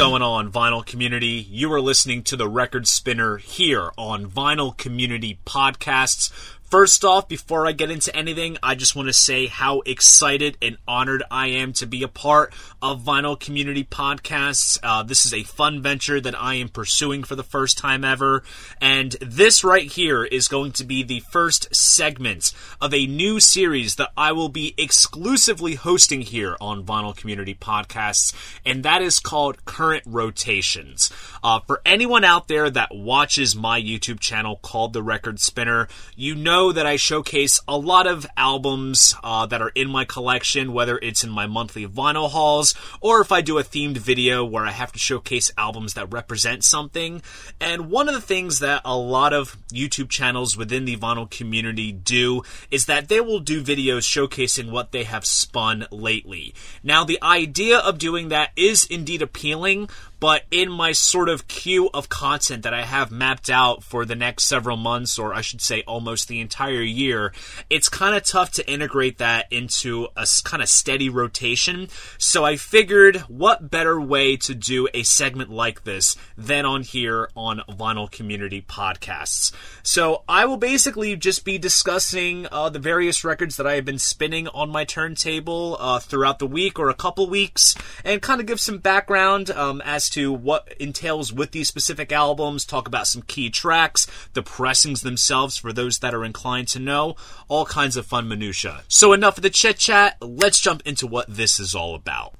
Going on, vinyl community? You are listening to the Record Spinner here on Vinyl Community Podcasts. First off, before I get into anything, I just want to say how excited and honored I am to be a part of Vinyl Community Podcasts. Uh, this is a fun venture that I am pursuing for the first time ever. And this right here is going to be the first segment of a new series that I will be exclusively hosting here on Vinyl Community Podcasts. And that is called Current Rotations. Uh, for anyone out there that watches my YouTube channel called The Record Spinner, you know that I showcase a lot of albums uh, that are in my collection, whether it's in my monthly vinyl hauls or if I do a themed video where I have to showcase albums that represent something. And one of the things that a lot of YouTube channels within the vinyl community do is that they will do videos showcasing what they have spun lately. Now, the idea of doing that is indeed appealing, but in my sort of queue of content that I have mapped out for the next several months, or I should say almost the entire year, it's kind of tough to integrate that into a kind of steady rotation. So I figured what better way to do a segment like this than on here on Vinyl Community Podcasts. So I will basically just be discussing uh, the various records that I have been spinning on my turntable uh, throughout the week or a couple weeks, and kind of give some background um, as to what entails with these specific albums, talk about some key tracks, the pressings themselves for those that are inclined to know, all kinds of fun minutia. So enough of the chit chat, let's jump into what this is all about.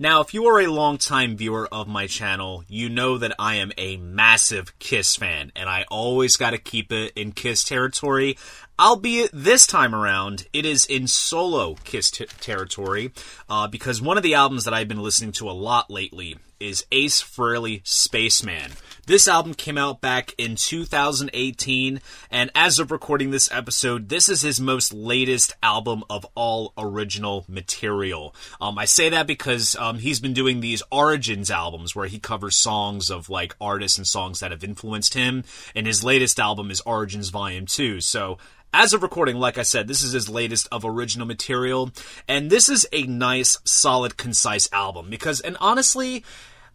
Now, if you are a longtime viewer of my channel, you know that I am a massive Kiss fan, and I always got to keep it in Kiss territory. Albeit this time around, it is in solo Kiss t- territory, uh, because one of the albums that I've been listening to a lot lately is Ace Frehley Spaceman. This album came out back in 2018, and as of recording this episode, this is his most latest album of all original material. Um, I say that because um, he's been doing these Origins albums where he covers songs of like artists and songs that have influenced him, and his latest album is Origins Volume 2. So as of recording, like I said, this is his latest of original material, and this is a nice, solid, concise album because, and honestly,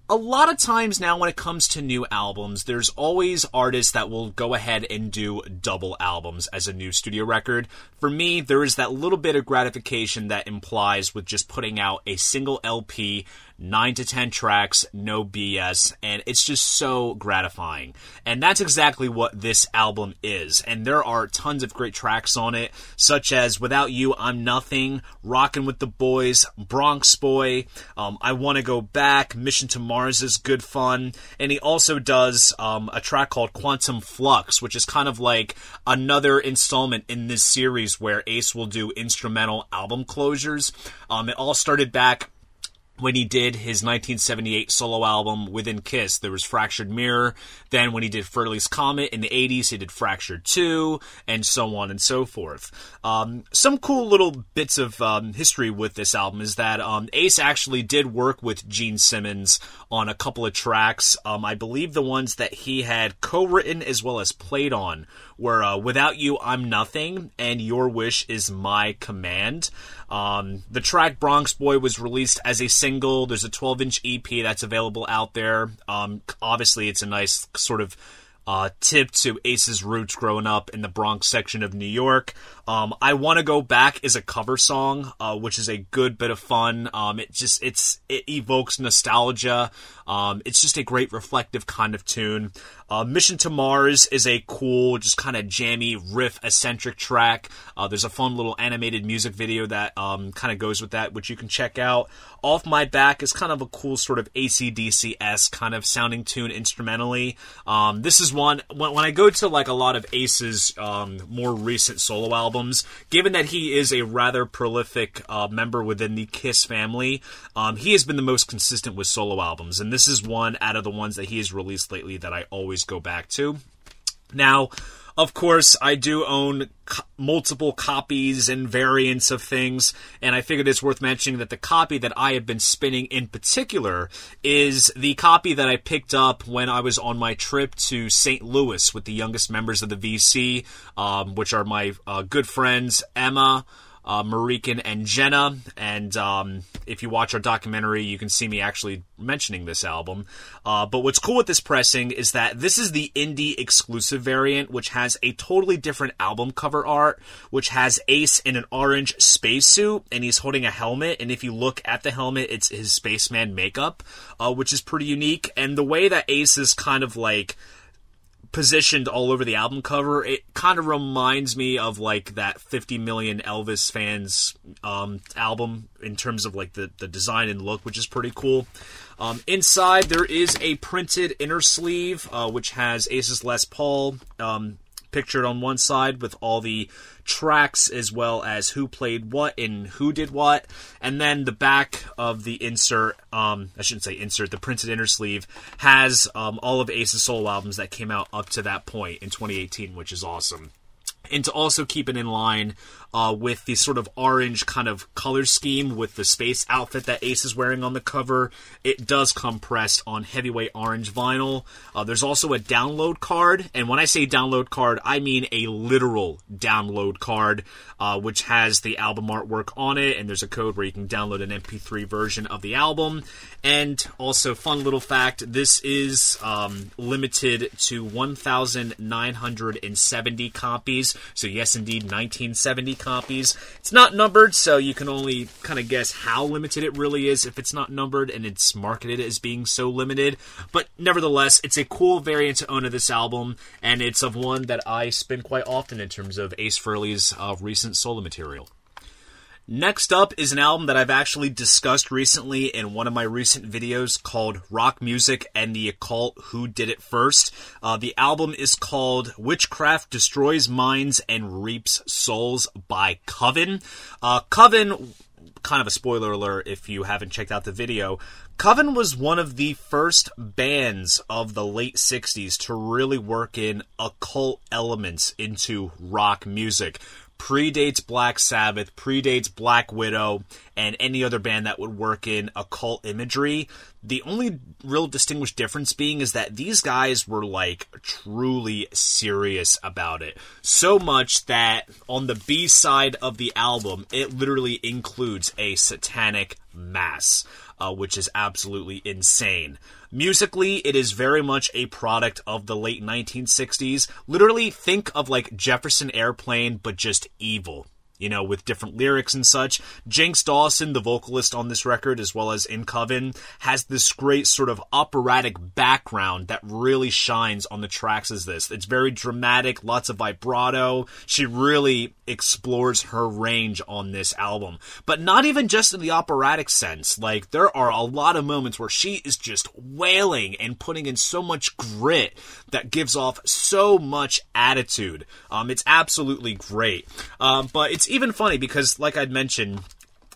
a lot of times now when it comes to new albums, there's always artists that will go ahead and do double albums as a new studio record. For me, there is that little bit of gratification that implies with just putting out a single LP 9 to 10 tracks, no BS, and it's just so gratifying. And that's exactly what this album is. And there are tons of great tracks on it, such as Without You, I'm Nothing, Rockin' with the Boys, Bronx Boy, um, I Wanna Go Back, Mission to Mars is good fun, and he also does um, a track called Quantum Flux, which is kind of like another installment in this series where Ace will do instrumental album closures. Um, it all started back when he did his 1978 solo album Within Kiss, there was Fractured Mirror. Then when he did Frehley's Comet in the 80s, he did Fractured 2, and so on and so forth. Um, some cool little bits of um, history with this album is that um, Ace actually did work with Gene Simmons on a couple of tracks. Um, I believe the ones that he had co-written as well as played on were uh, Without You, I'm Nothing, and Your Wish is My Command. Um, the track Bronx Boy was released as a single. There's a 12 inch EP that's available out there. Um, obviously, it's a nice sort of uh, tip to Ace's roots growing up in the Bronx section of New York. Um, I want to go back is a cover song, uh, which is a good bit of fun. Um, it just it's it evokes nostalgia. Um, it's just a great reflective kind of tune. Uh, Mission to Mars is a cool, just kind of jammy, riff eccentric track. Uh, there's a fun little animated music video that um, kind of goes with that, which you can check out. Off My Back is kind of a cool sort of ACDC s kind of sounding tune instrumentally. Um, this is one when, when, I go to like a lot of Ace's um, more recent solo albums. Given that he is a rather prolific uh, member within the Kiss family, um, he has been the most consistent with solo albums, and this is one out of the ones that he has released lately that I always go back to. Now, of course, I do own co- multiple copies and variants of things, and I figured it's worth mentioning that the copy that I have been spinning in particular is the copy that I picked up when I was on my trip to St. Louis with the youngest members of the VC, um, which are my uh, good friends Emma. Uh, Marikan and Jenna. And um, if you watch our documentary, you can see me actually mentioning this album. Uh, but what's cool with this pressing is that this is the indie exclusive variant, which has a totally different album cover art, which has Ace in an orange spacesuit, and he's holding a helmet. And if you look at the helmet, it's his spaceman makeup, uh, which is pretty unique. And the way that Ace is kind of like positioned all over the album cover, it kind of reminds me of like that 50 million Elvis fans um, album in terms of like the, the design and look, which is pretty cool. Um, inside, there is a printed inner sleeve, uh, which has Aces Les Paul um, pictured on one side with all the tracks as well as who played what and who did what. And then the back of the insert, um, I shouldn't say insert, the printed inner sleeve has um, all of Ace's Soul albums that came out up to that point in 2018, which is awesome and to also keep it in line uh, with the sort of orange kind of color scheme with the space outfit that Ace is wearing on the cover. It does come pressed on heavyweight orange vinyl. Uh, there's also a download card, and when I say download card, I mean a literal download card, uh, which has the album artwork on it, and there's a code where you can download an MP3 version of the album. And also, fun little fact: this is um, limited to 1,970 copies. So yes, indeed, 1970 copies. It's not numbered, so you can only kind of guess how limited it really is if it's not numbered and it's marketed as being so limited. But nevertheless, it's a cool variant to own of this album, and it's of one that I spin quite often in terms of Ace Frehley's uh, recent solo material. Next up is an album that I've actually discussed recently in one of my recent videos called Rock Music and the Occult Who Did It First. Uh, the album is called Witchcraft Destroys Minds and Reaps Souls by Coven. Uh, Coven, kind of a spoiler alert if you haven't checked out the video, Coven was one of the first bands of the late 60s to really work in occult elements into rock music predates Black Sabbath, predates Black Widow, and any other band that would work in occult imagery. The only real distinguished difference being is that these guys were like truly serious about it. So much that on the B side of the album, it literally includes a satanic mass uh, which is absolutely insane. Musically, it is very much a product of the late 1960s. Literally, think of like Jefferson Airplane, but just evil you know, with different lyrics and such. Jinx Dawson, the vocalist on this record, as well as in Coven, has this great sort of operatic background that really shines on the tracks as this. It's very dramatic, lots of vibrato. She really explores her range on this album. But not even just in the operatic sense. Like, there are a lot of moments where she is just wailing and putting in so much grit that gives off so much attitude. Um, it's absolutely great. Um, but it's it's even funny because, like I'd mentioned,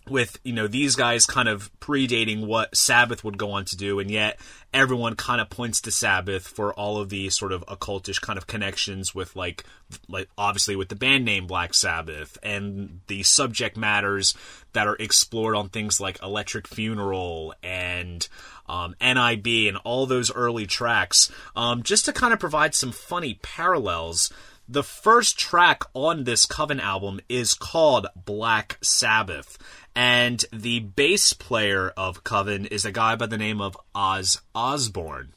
with you know these guys kind of predating what Sabbath would go on to do, and yet everyone kind of points to Sabbath for all of the sort of occultish kind of connections with like like obviously with the band name Black Sabbath and the subject matters that are explored on things like Electric Funeral and um, NIB and all those early tracks, um, just to kind of provide some funny parallels the first track on this Coven album is called Black Sabbath, and the bass player of Coven is a guy by the name of Oz Osborne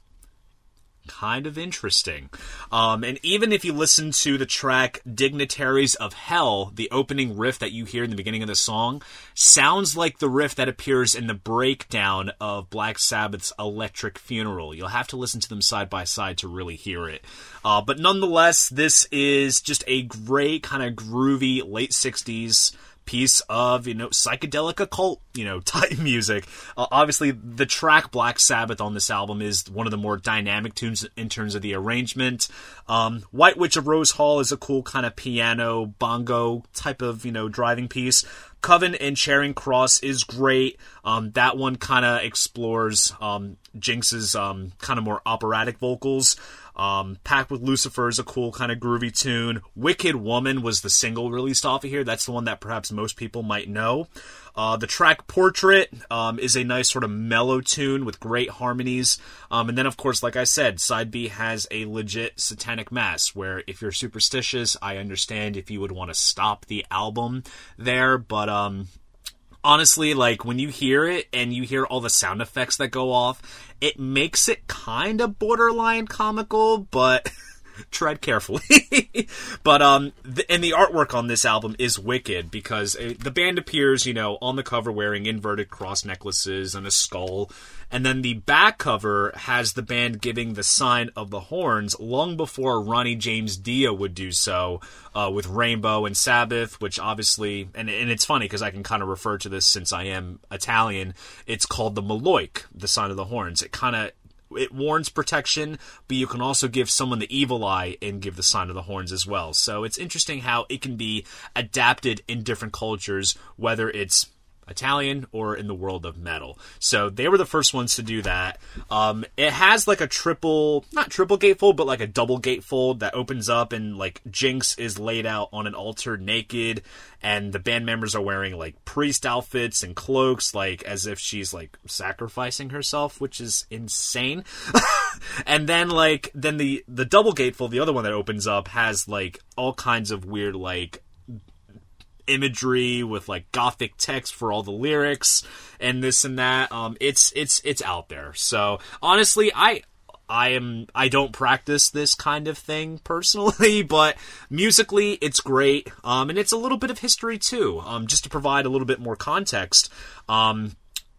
kind of interesting. Um, and even if you listen to the track Dignitaries of Hell, the opening riff that you hear in the beginning of the song sounds like the riff that appears in the breakdown of Black Sabbath's Electric Funeral. You'll have to listen to them side by side to really hear it. Uh, but nonetheless, this is just a great, kind of groovy late 60s piece of you know psychedelic occult you know type music. Uh, obviously, the track Black Sabbath on this album is one of the more dynamic tunes in terms of the arrangement. Um, White Witch of Rose Hall is a cool kind of piano bongo type of you know driving piece. Coven and Charing Cross is great. Um, that one kind of explores um, Jinx's um, kind of more operatic vocals. Um, Pact with Lucifer is a cool kind of groovy tune. Wicked Woman was the single released off of here. That's the one that perhaps most people might know. Uh, the track Portrait um, is a nice sort of mellow tune with great harmonies. Um, and then, of course, like I said, side B has a legit satanic mass where if you're superstitious, I understand if you would want to stop the album there, but um, honestly, like when you hear it and you hear all the sound effects that go off, it makes it kind of borderline comical, but. tread carefully. but um, and the artwork on this album is wicked because it, the band appears, you know, on the cover wearing inverted cross necklaces and a skull, and then the back cover has the band giving the sign of the horns long before Ronnie James Dio would do so uh, with Rainbow and Sabbath, which obviously, and, and it's funny because I can kind of refer to this since I am Italian. It's called the Maloik, the sign of the horns. It kind of it warns protection, but you can also give someone the evil eye and give the sign of the horns as well. So it's interesting how it can be adapted in different cultures, whether it's Italian or in the world of metal. So they were the first ones to do that. Um, it has like a triple, not triple gatefold, but like a double gatefold that opens up and like Jinx is laid out on an altar naked and the band members are wearing like priest outfits and cloaks like as if she's like sacrificing herself, which is insane. and then like then the the double gatefold, the other one that opens up has like all kinds of weird like imagery with like gothic text for all the lyrics and this and that um it's it's it's out there so honestly i I am I don't practice this kind of thing personally, but musically it's great. Um, and it's a little bit of history too. Um, just to provide a little bit more context. Um,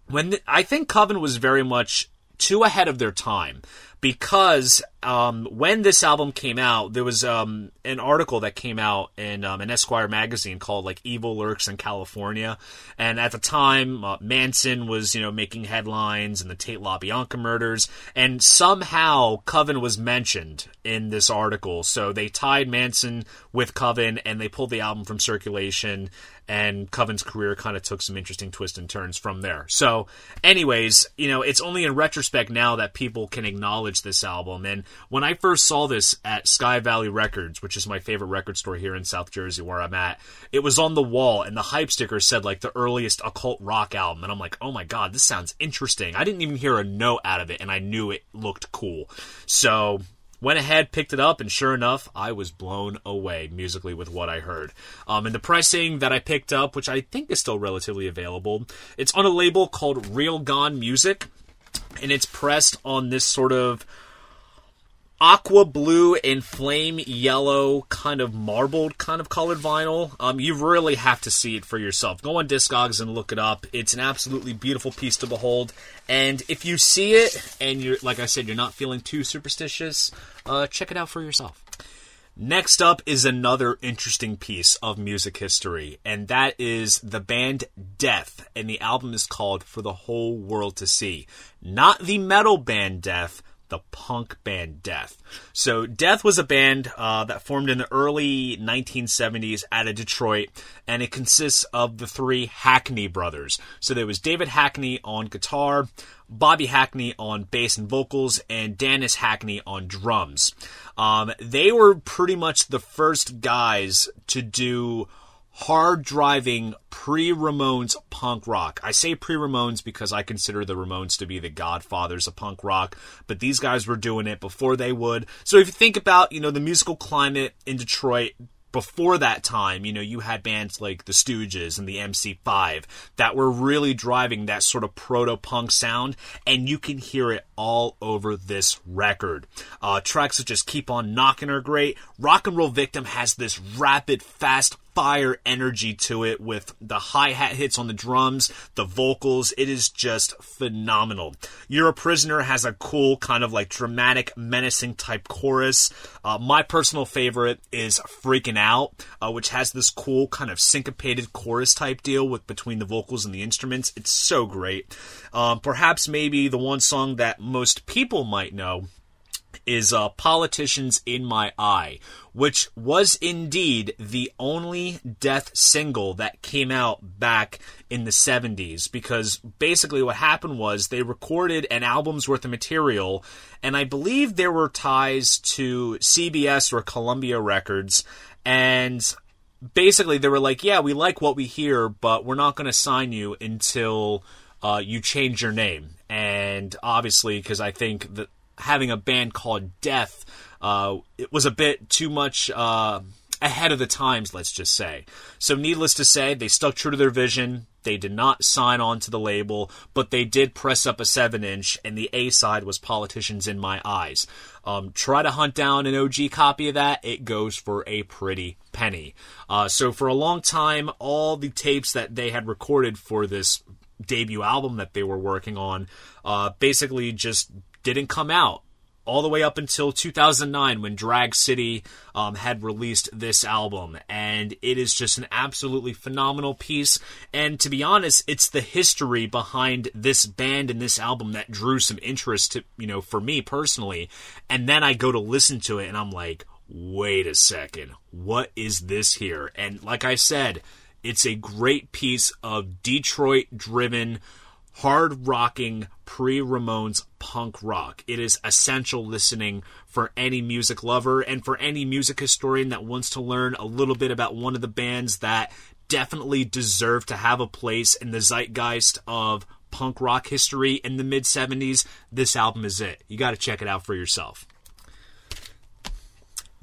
when the, I think Coven was very much too ahead of their time because um, when this album came out, there was um, an article that came out in um, an Esquire magazine called like "Evil Lurks in California," and at the time, uh, Manson was you know making headlines and the Tate LaBianca murders, and somehow Coven was mentioned in this article. So they tied Manson with Coven, and they pulled the album from circulation, and Coven's career kind of took some interesting twists and turns from there. So, anyways, you know, it's only in retrospect now that people can acknowledge this album. And when I first saw this at Sky Valley Records, which is my favorite record store here in South Jersey where I'm at, it was on the wall and the hype sticker said like the earliest occult rock album. And I'm like, oh my God, this sounds interesting. I didn't even hear a note out of it and I knew it looked cool. So, Went ahead, picked it up, and sure enough, I was blown away musically with what I heard. Um, and the pricing that I picked up, which I think is still relatively available, it's on a label called Real Gone Music, and it's pressed on this sort of aqua blue and flame yellow kind of marbled kind of colored vinyl. Um, you really have to see it for yourself. Go on Discogs and look it up. It's an absolutely beautiful piece to behold. And if you see it and you're, like I said, you're not feeling too superstitious, uh, check it out for yourself. Next up is another interesting piece of music history, and that is the band Death, and the album is called For the Whole World to See. Not the metal band Death, the punk band Death. So Death was a band uh, that formed in the early 1970s out of Detroit, and it consists of the three Hackney brothers. So there was David Hackney on guitar, Bobby Hackney on bass and vocals, and Dennis Hackney on drums. Um, they were pretty much the first guys to do hard driving pre Ramones punk rock. I say pre Ramones because I consider the Ramones to be the godfathers of punk rock, but these guys were doing it before they would. So if you think about, you know, the musical climate in Detroit, before that time, you know, you had bands like the Stooges and the MC5 that were really driving that sort of proto punk sound, and you can hear it all over this record. Uh, tracks such as Keep On Knocking are great. Rock and Roll Victim has this rapid, fast fire energy to it with the hi hat hits on the drums, the vocals. It is just phenomenal. You're a Prisoner has a cool, kind of like dramatic, menacing type chorus. Uh, my personal favorite is Freaking Out, uh, which has this cool, kind of syncopated chorus type deal with between the vocals and the instruments. It's so great. Um, perhaps maybe the one song that most people might know is uh, Politicians in My Eye, which was indeed the only death single that came out back in the 70s. Because basically, what happened was they recorded an album's worth of material, and I believe there were ties to CBS or Columbia Records, and basically they were like, yeah, we like what we hear, but we're not going to sign you until uh, you change your name. And obviously, because I think that having a band called Death, uh, it was a bit too much. Uh, ahead of the times, let's just say. So, needless to say, they stuck true to their vision. They did not sign on to the label, but they did press up a 7 inch, and the A side was Politicians in My Eyes. Um, try to hunt down an OG copy of that, it goes for a pretty penny. Uh, so, for a long time, all the tapes that they had recorded for this debut album that they were working on uh, basically just didn't come out all the way up until 2009 when Drag City um, had released this album. And it is just an absolutely phenomenal piece. And to be honest, it's the history behind this band and this album that drew some interest to, you know, for me personally. And then I go to listen to it and I'm like, wait a second, what is this here? And like I said, it's a great piece of Detroit driven hard rocking pre Ramones punk rock. It is essential listening for any music lover and for any music historian that wants to learn a little bit about one of the bands that definitely deserve to have a place in the zeitgeist of punk rock history in the mid 70s. This album is it. You got to check it out for yourself.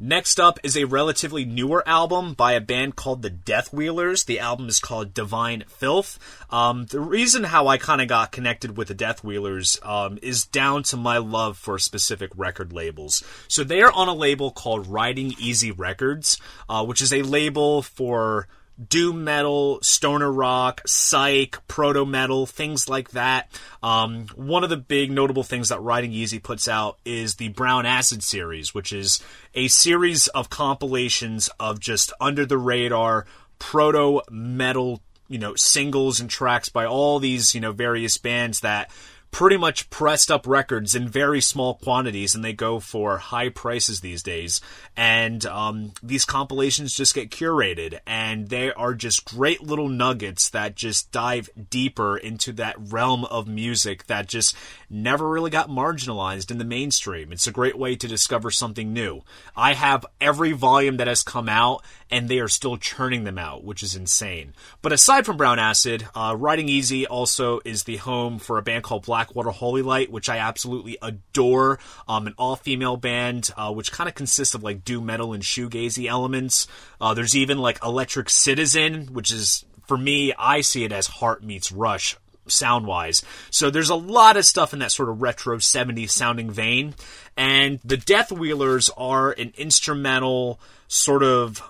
Next up is a relatively newer album by a band called the Death Wheelers. The album is called Divine Filth. Um, the reason how I kind of got connected with the Death Wheelers um, is down to my love for specific record labels. So they are on a label called Riding Easy Records, uh, which is a label for doom metal, stoner rock, psych, proto metal, things like that. Um, one of the big notable things that Riding Easy puts out is the Brown Acid series, which is a series of compilations of just under the radar proto metal, you know, singles and tracks by all these, you know, various bands that pretty much pressed up records in very small quantities and they go for high prices these days. And um, these compilations just get curated and they are just great little nuggets that just dive deeper into that realm of music that just never really got marginalized in the mainstream. It's a great way to discover something new. I have every volume that has come out and they are still churning them out, which is insane. But aside from Brown Acid, uh, Riding Easy also is the home for a band called Blackwater Holylight, which I absolutely adore. Um, an all female band, uh, which kind of consists of like doom metal and shoegazy elements. Uh, there's even like Electric Citizen, which is for me, I see it as Heart meets Rush sound wise. So there's a lot of stuff in that sort of retro 70s sounding vein. And the Death Wheelers are an instrumental sort of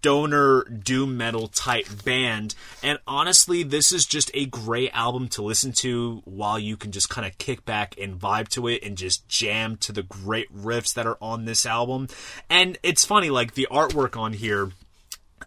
stoner doom metal type band. And honestly, this is just a great album to listen to while you can just kind of kick back and vibe to it and just jam to the great riffs that are on this album. And it's funny, like the artwork on here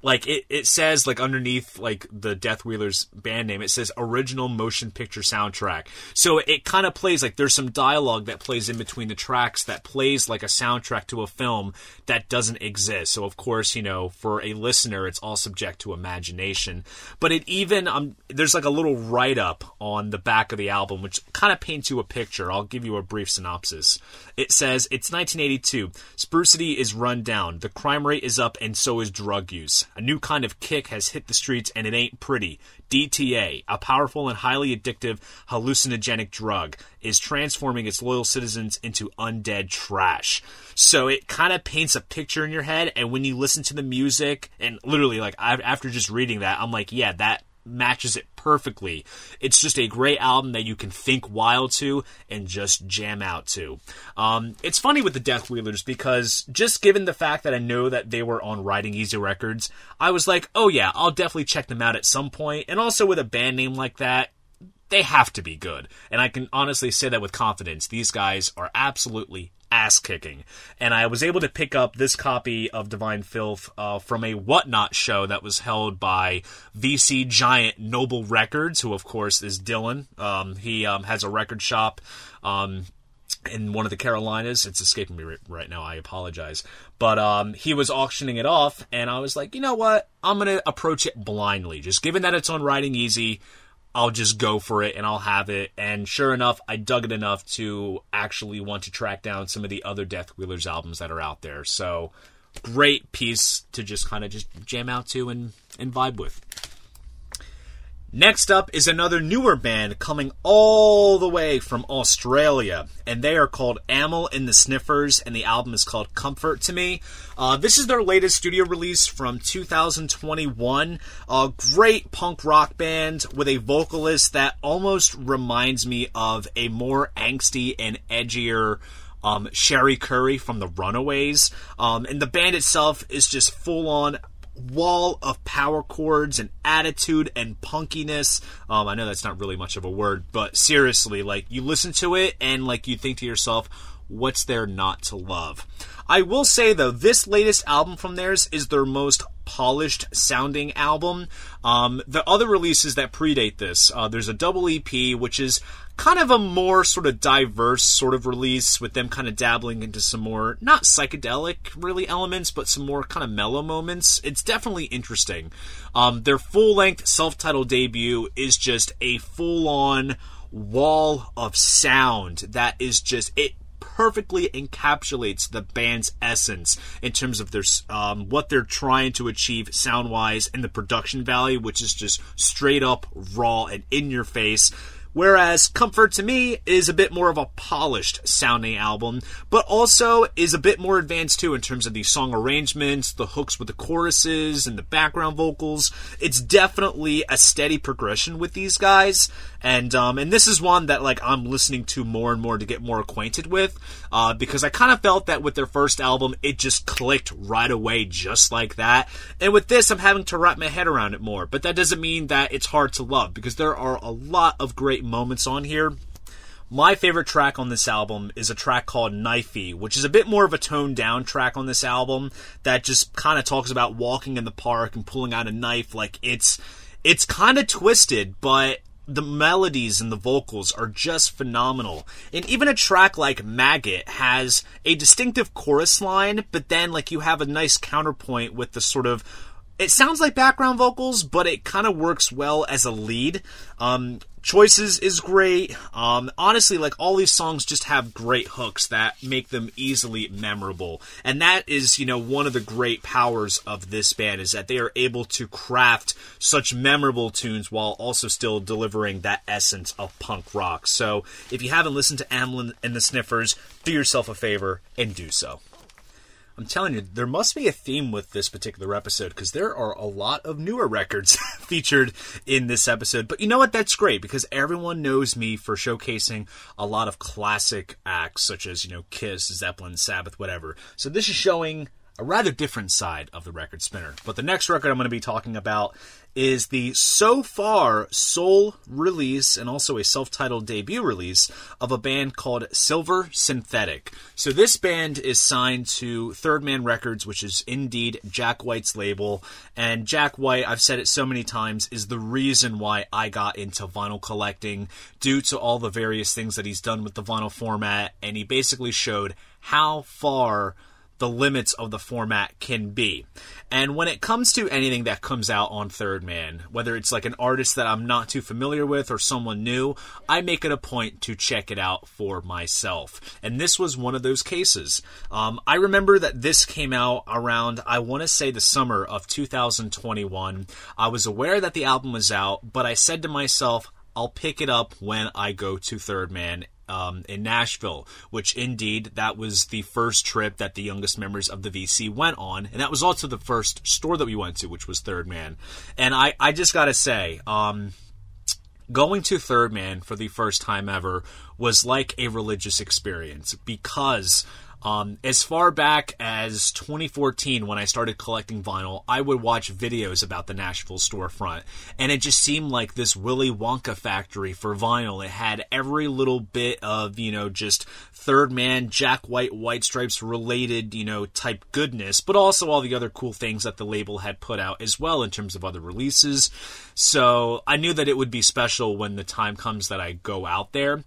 like it, it says like underneath like the Death Wheelers band name, it says original motion picture soundtrack. So it kind of plays like there's some dialogue that plays in between the tracks that plays like a soundtrack to a film that doesn't exist. So of course, you know, for a listener, it's all subject to imagination. But it even um, there's like a little write up on the back of the album which kind of paints you a picture. I'll give you a brief synopsis. It says it's 1982. Spruce City is run down. The crime rate is up, and so is drug use. A new kind of kick has hit the streets and it ain't pretty. DTA, a powerful and highly addictive hallucinogenic drug, is transforming its loyal citizens into undead trash. So it kind of paints a picture in your head, and when you listen to the music, and literally, like, after just reading that, I'm like, yeah, that matches it perfectly. It's just a great album that you can think wild to and just jam out to. Um, it's funny with the Death Wheelers because just given the fact that I know that they were on Riding Easy Records, I was like, oh yeah, I'll definitely check them out at some point. And also with a band name like that, they have to be good. And I can honestly say that with confidence. These guys are absolutely ass kicking. And I was able to pick up this copy of Divine Filth uh, from a Whatnot show that was held by VC giant Noble Records, who, of course, is Dylan. Um, he um, has a record shop. Um, in one of the Carolinas. It's escaping me right now. I apologize. But um, he was auctioning it off, and I was like, you know what? I'm going to approach it blindly. Just given that it's on Riding Easy, I'll just go for it and I'll have it. And sure enough, I dug it enough to actually want to track down some of the other Death Wheelers albums that are out there. So great piece to just kind of just jam out to and, and vibe with. Next up is another newer band coming all the way from Australia, and they are called Amyl and the Sniffers, and the album is called Comfort to Me. Uh, this is their latest studio release from 2021. A great punk rock band with a vocalist that almost reminds me of a more angsty and edgier. Um, Cherie Currie from the Runaways. Um, and the band itself is just full on wall of power chords and attitude and punkiness. Um, I know that's not really much of a word, but seriously, like you listen to it and like you think to yourself, what's there not to love? I will say though, this latest album from theirs is their most polished sounding album. Um, the other releases that predate this, uh, there's a double EP, which is kind of a more sort of diverse sort of release with them kind of dabbling into some more not psychedelic really elements but some more kind of mellow moments it's definitely interesting um, their full-length self-titled debut is just a full-on wall of sound that is just it perfectly encapsulates the band's essence in terms of their um, what they're trying to achieve sound wise and the production value, which is just straight up raw and in your face. Whereas Comfort to me is a bit more of a polished sounding album, but also is a bit more advanced too in terms of the song arrangements, the hooks with the choruses, and the background vocals. It's definitely a steady progression with these guys, and um, and this is one that like I'm listening to more and more to get more acquainted with, uh, because I kind of felt that with their first album it just clicked right away, just like that. And with this, I'm having to wrap my head around it more. But that doesn't mean that it's hard to love because there are a lot of great moments on here. My favorite track on this album is a track called Knifey, which is a bit more of a toned down track on this album that just kind of talks about walking in the park and pulling out a knife. Like it's it's kind of twisted, but the melodies and the vocals are just phenomenal. And even a track like Maggot has a distinctive chorus line, but then like you have a nice counterpoint with the sort of it sounds like background vocals, but it kind of works well as a lead. Um, Choices is great. Um, honestly, like all these songs just have great hooks that make them easily memorable. And that is, you know, one of the great powers of this band is that they are able to craft such memorable tunes while also still delivering that essence of punk rock. So if you haven't listened to Amyl and the Sniffers, do yourself a favor and do so. I'm telling you, there must be a theme with this particular episode because there are a lot of newer records featured in this episode. But you know what? That's great because everyone knows me for showcasing a lot of classic acts such as, you know, Kiss, Zeppelin, Sabbath, whatever. So this is showing a rather different side of the record spinner. But the next record I'm going to be talking about is the so far sole release and also a self titled debut release of a band called Silver Synthetic. So, this band is signed to Third Man Records, which is indeed Jack White's label. And Jack White, I've said it so many times, is the reason why I got into vinyl collecting due to all the various things that he's done with the vinyl format. And he basically showed how far the limits of the format can be. And when it comes to anything that comes out on Third Man, whether it's like an artist that I'm not too familiar with or someone new, I make it a point to check it out for myself. And this was one of those cases. Um, I remember that this came out around, I want to say, the summer of 2021. I was aware that the album was out, but I said to myself, I'll pick it up when I go to Third Man um, in Nashville, which indeed that was the first trip that the youngest members of the VC went on, and that was also the first store that we went to, which was Third Man. And I, I just gotta say, um, going to Third Man for the first time ever was like a religious experience because um, as far back as 2014, when I started collecting vinyl, I would watch videos about the Nashville storefront, and it just seemed like this Willy Wonka factory for vinyl. It had every little bit of, you know, just third man, Jack White, White Stripes related, you know, type goodness, but also all the other cool things that the label had put out as well in terms of other releases. So I knew that it would be special when the time comes that I go out there.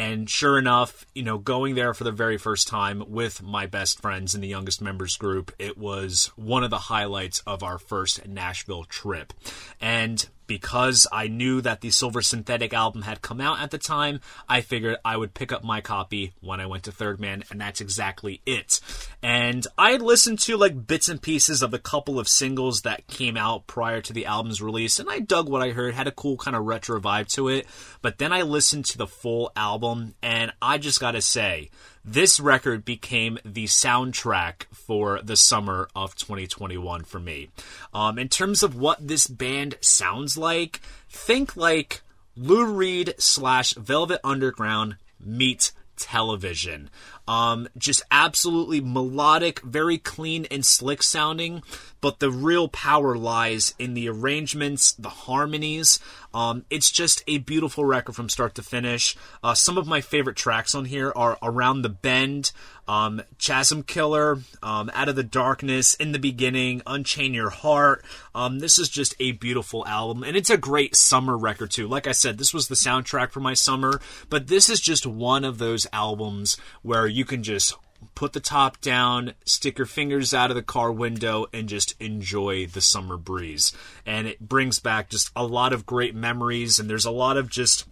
And sure enough, you know, going there for the very first time with my best friends in the youngest members group, it was one of the highlights of our first Nashville trip. And because I knew that the Silver Synthetic album had come out at the time, I figured I would pick up my copy when I went to Third Man, and that's exactly it. And I had listened to like bits and pieces of a couple of singles that came out prior to the album's release, and I dug what I heard, had a cool kind of retro vibe to it. But then I listened to the full album, and I just gotta say, this record became the soundtrack for the summer of 2021 for me. Um, in terms of what this band sounds like, think like Lou Reed slash Velvet Underground meets television. Um, just absolutely melodic, very clean and slick sounding, but the real power lies in the arrangements, the harmonies. Um, it's just a beautiful record from start to finish. Uh, some of my favorite tracks on here are Around the Bend, um, Chasm Killer, um, Out of the Darkness, In the Beginning, Unchain Your Heart. Um, this is just a beautiful album, and it's a great summer record too. Like I said, this was the soundtrack for my summer, but this is just one of those albums where you can just put the top down, stick your fingers out of the car window, and just enjoy the summer breeze. And it brings back just a lot of great memories, and there's a lot of just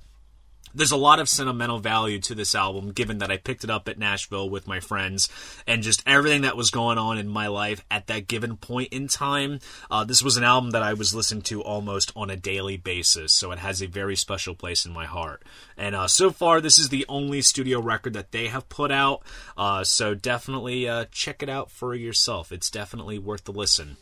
there's a lot of sentimental value to this album given that I picked it up at Nashville with my friends and just everything that was going on in my life at that given point in time. Uh, this was an album that I was listening to almost on a daily basis, so it has a very special place in my heart. And uh, so far, this is the only studio record that they have put out, uh, so definitely uh, check it out for yourself. It's definitely worth the listen.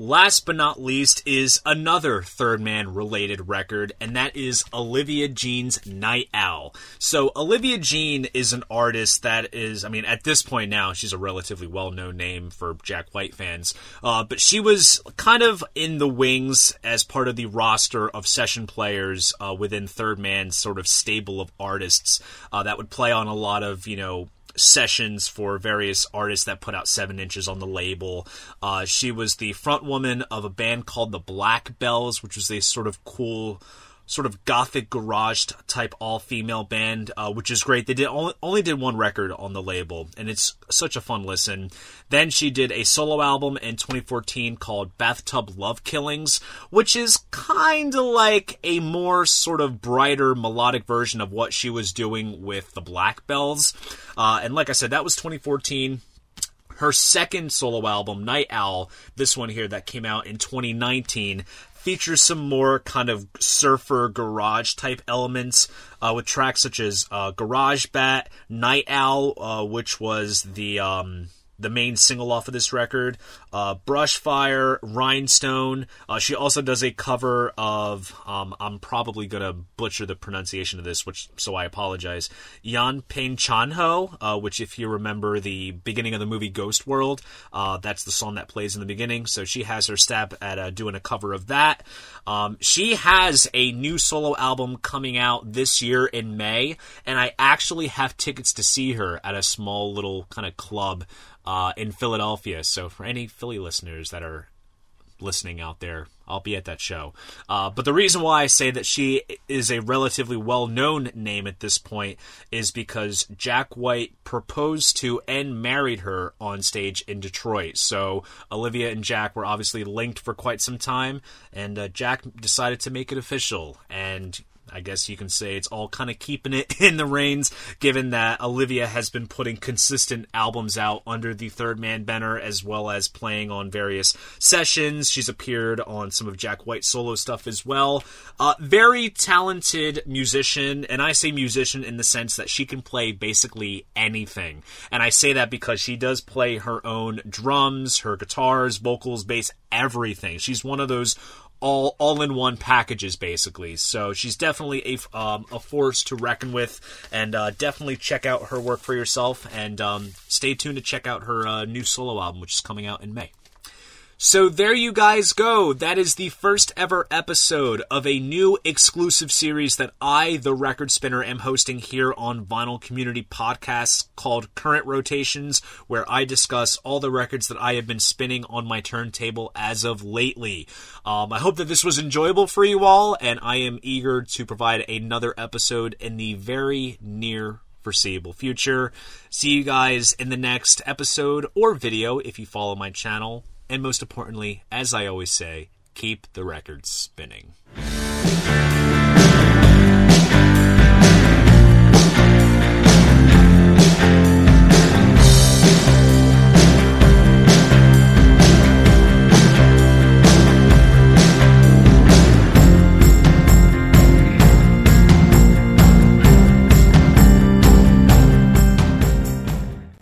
Last but not least is another Third Man related record, and that is Olivia Jean's Night Owl. So, Olivia Jean is an artist that is, I mean, at this point now, she's a relatively well known name for Jack White fans, uh, but she was kind of in the wings as part of the roster of session players uh, within Third Man's sort of stable of artists uh, that would play on a lot of, you know, sessions for various artists that put out seven inches on the label. Uh, she was the front woman of a band called the Black Bells, which was a sort of cool sort of gothic garage type all female band, uh, which is great. They did only, only did one record on the label, and it's such a fun listen. Then she did a solo album in 2014 called Bathtub Love Killings, which is kind of like a more sort of brighter melodic version of what she was doing with the Black Bells. Uh, and like I said, that was 2014 her second solo album, Night Owl, this one here that came out in 2019, features some more kind of surfer garage type elements uh, with tracks such as uh, Garage Bat, Night Owl, uh, which was the um, the main single off of this record. Uh, Brushfire, Rhinestone. Uh, she also does a cover of, um, I'm probably going to butcher the pronunciation of this, which so I apologize. Yan Ping Chanho, uh, which, if you remember the beginning of the movie Ghost World, uh, that's the song that plays in the beginning. So she has her stab at uh, doing a cover of that. Um, she has a new solo album coming out this year in May, and I actually have tickets to see her at a small little kind of club uh, in Philadelphia. So for any Philly listeners that are listening out there, I'll be at that show. Uh, but the reason why I say that she is a relatively well known name at this point is because Jack White proposed to and married her on stage in Detroit. So Olivia and Jack were obviously linked for quite some time, and uh, Jack decided to make it official. And I guess you can say it's all kind of keeping it in the reins, given that Olivia has been putting consistent albums out under the Third Man banner, as well as playing on various sessions. She's appeared on some of Jack White's solo stuff as well. Uh, very talented musician, and I say musician in the sense that she can play basically anything. And I say that because she does play her own drums, her guitars, vocals, bass, everything. She's one of those all all in one packages basically. So she's definitely a um, a force to reckon with, and uh, definitely check out her work for yourself. And um, stay tuned to check out her uh, new solo album, which is coming out in May. So there you guys go. That is the first ever episode of a new exclusive series that I, the record spinner, am hosting here on Vinyl Community Podcasts called Current Rotations, where I discuss all the records that I have been spinning on my turntable as of lately. Um, I hope that this was enjoyable for you all, and I am eager to provide another episode in the very near foreseeable future. See you guys in the next episode or video if you follow my channel. And most importantly, as I always say, keep the record spinning.